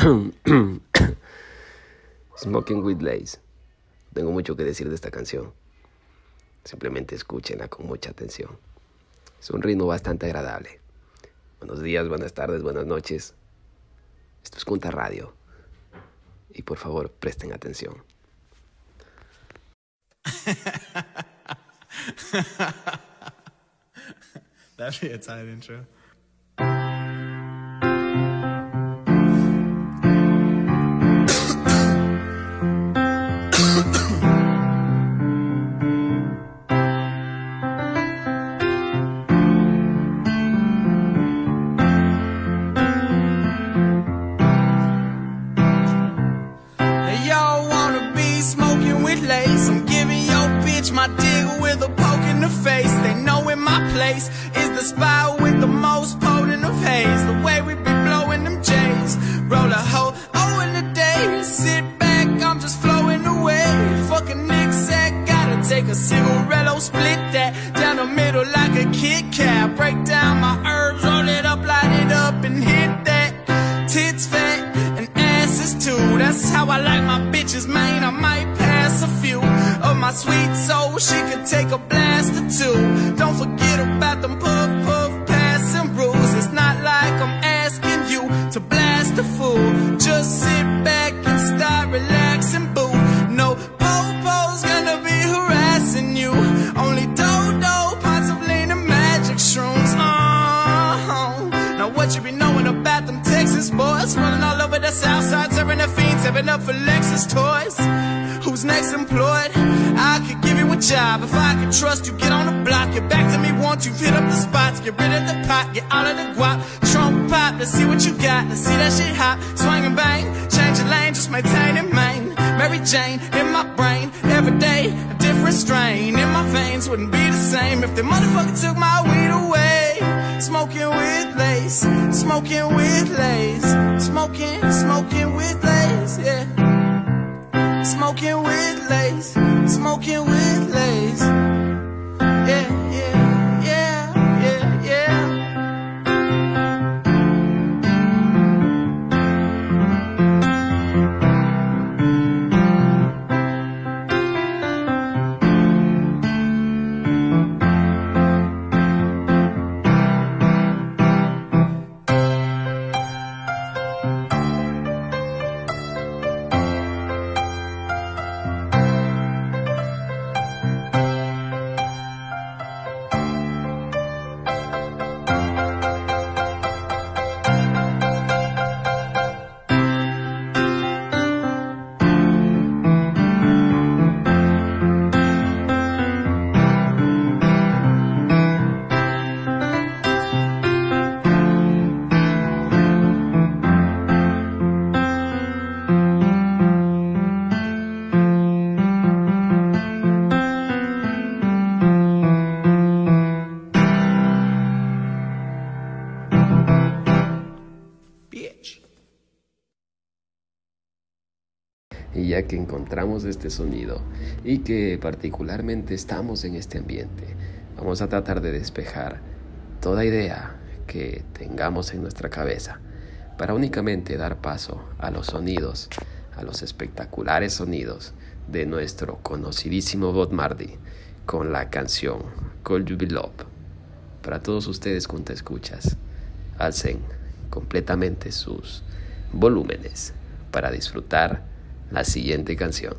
Smoking with Lace. Tengo mucho que decir de esta canción. Simplemente escúchenla con mucha atención. Es un ritmo bastante agradable. Buenos días, buenas tardes, buenas noches. Esto es Junta Radio. Y por favor, presten atención. Be a intro. Place is the spot with the most potent of haze. The way we be blowing them J's. Roll a hoe, oh in the day. Sit back, I'm just flowing away. Fucking Nick said, gotta take a cigarello, split that down the middle like a Kit Kat. Break down my herbs, roll it up, light it up, and hit that. Tits fat and asses too. That's how I like my bitches, man. I might my sweet soul. She could take a blast or two. Don't forget about them puff puff passing rules. It's not like I'm asking you to blast a fool. Just sit serving the fiends, serving up for Lexus toys? Who's next employed? I could give you a job if I could trust you. Get on the block, get back to me once you've hit up the spots, get rid of the pot, get out of the guap. Trump pop, let's see what you got, let's see that shit hot. Swing and bang, change your lane, just maintain it, main. Mary Jane in my brain, every day a different strain in my veins wouldn't be the same if the motherfucker took my weed away. Smoking with lace, smoking with lace, smoking, smoking with lace, Y ya que encontramos este sonido y que particularmente estamos en este ambiente, vamos a tratar de despejar toda idea que tengamos en nuestra cabeza para únicamente dar paso a los sonidos, a los espectaculares sonidos de nuestro conocidísimo Bob Marley con la canción Call You Love. Para todos ustedes, junta escuchas, alcen completamente sus volúmenes para disfrutar la siguiente canción.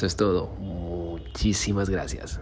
Esto es todo. Muchísimas gracias.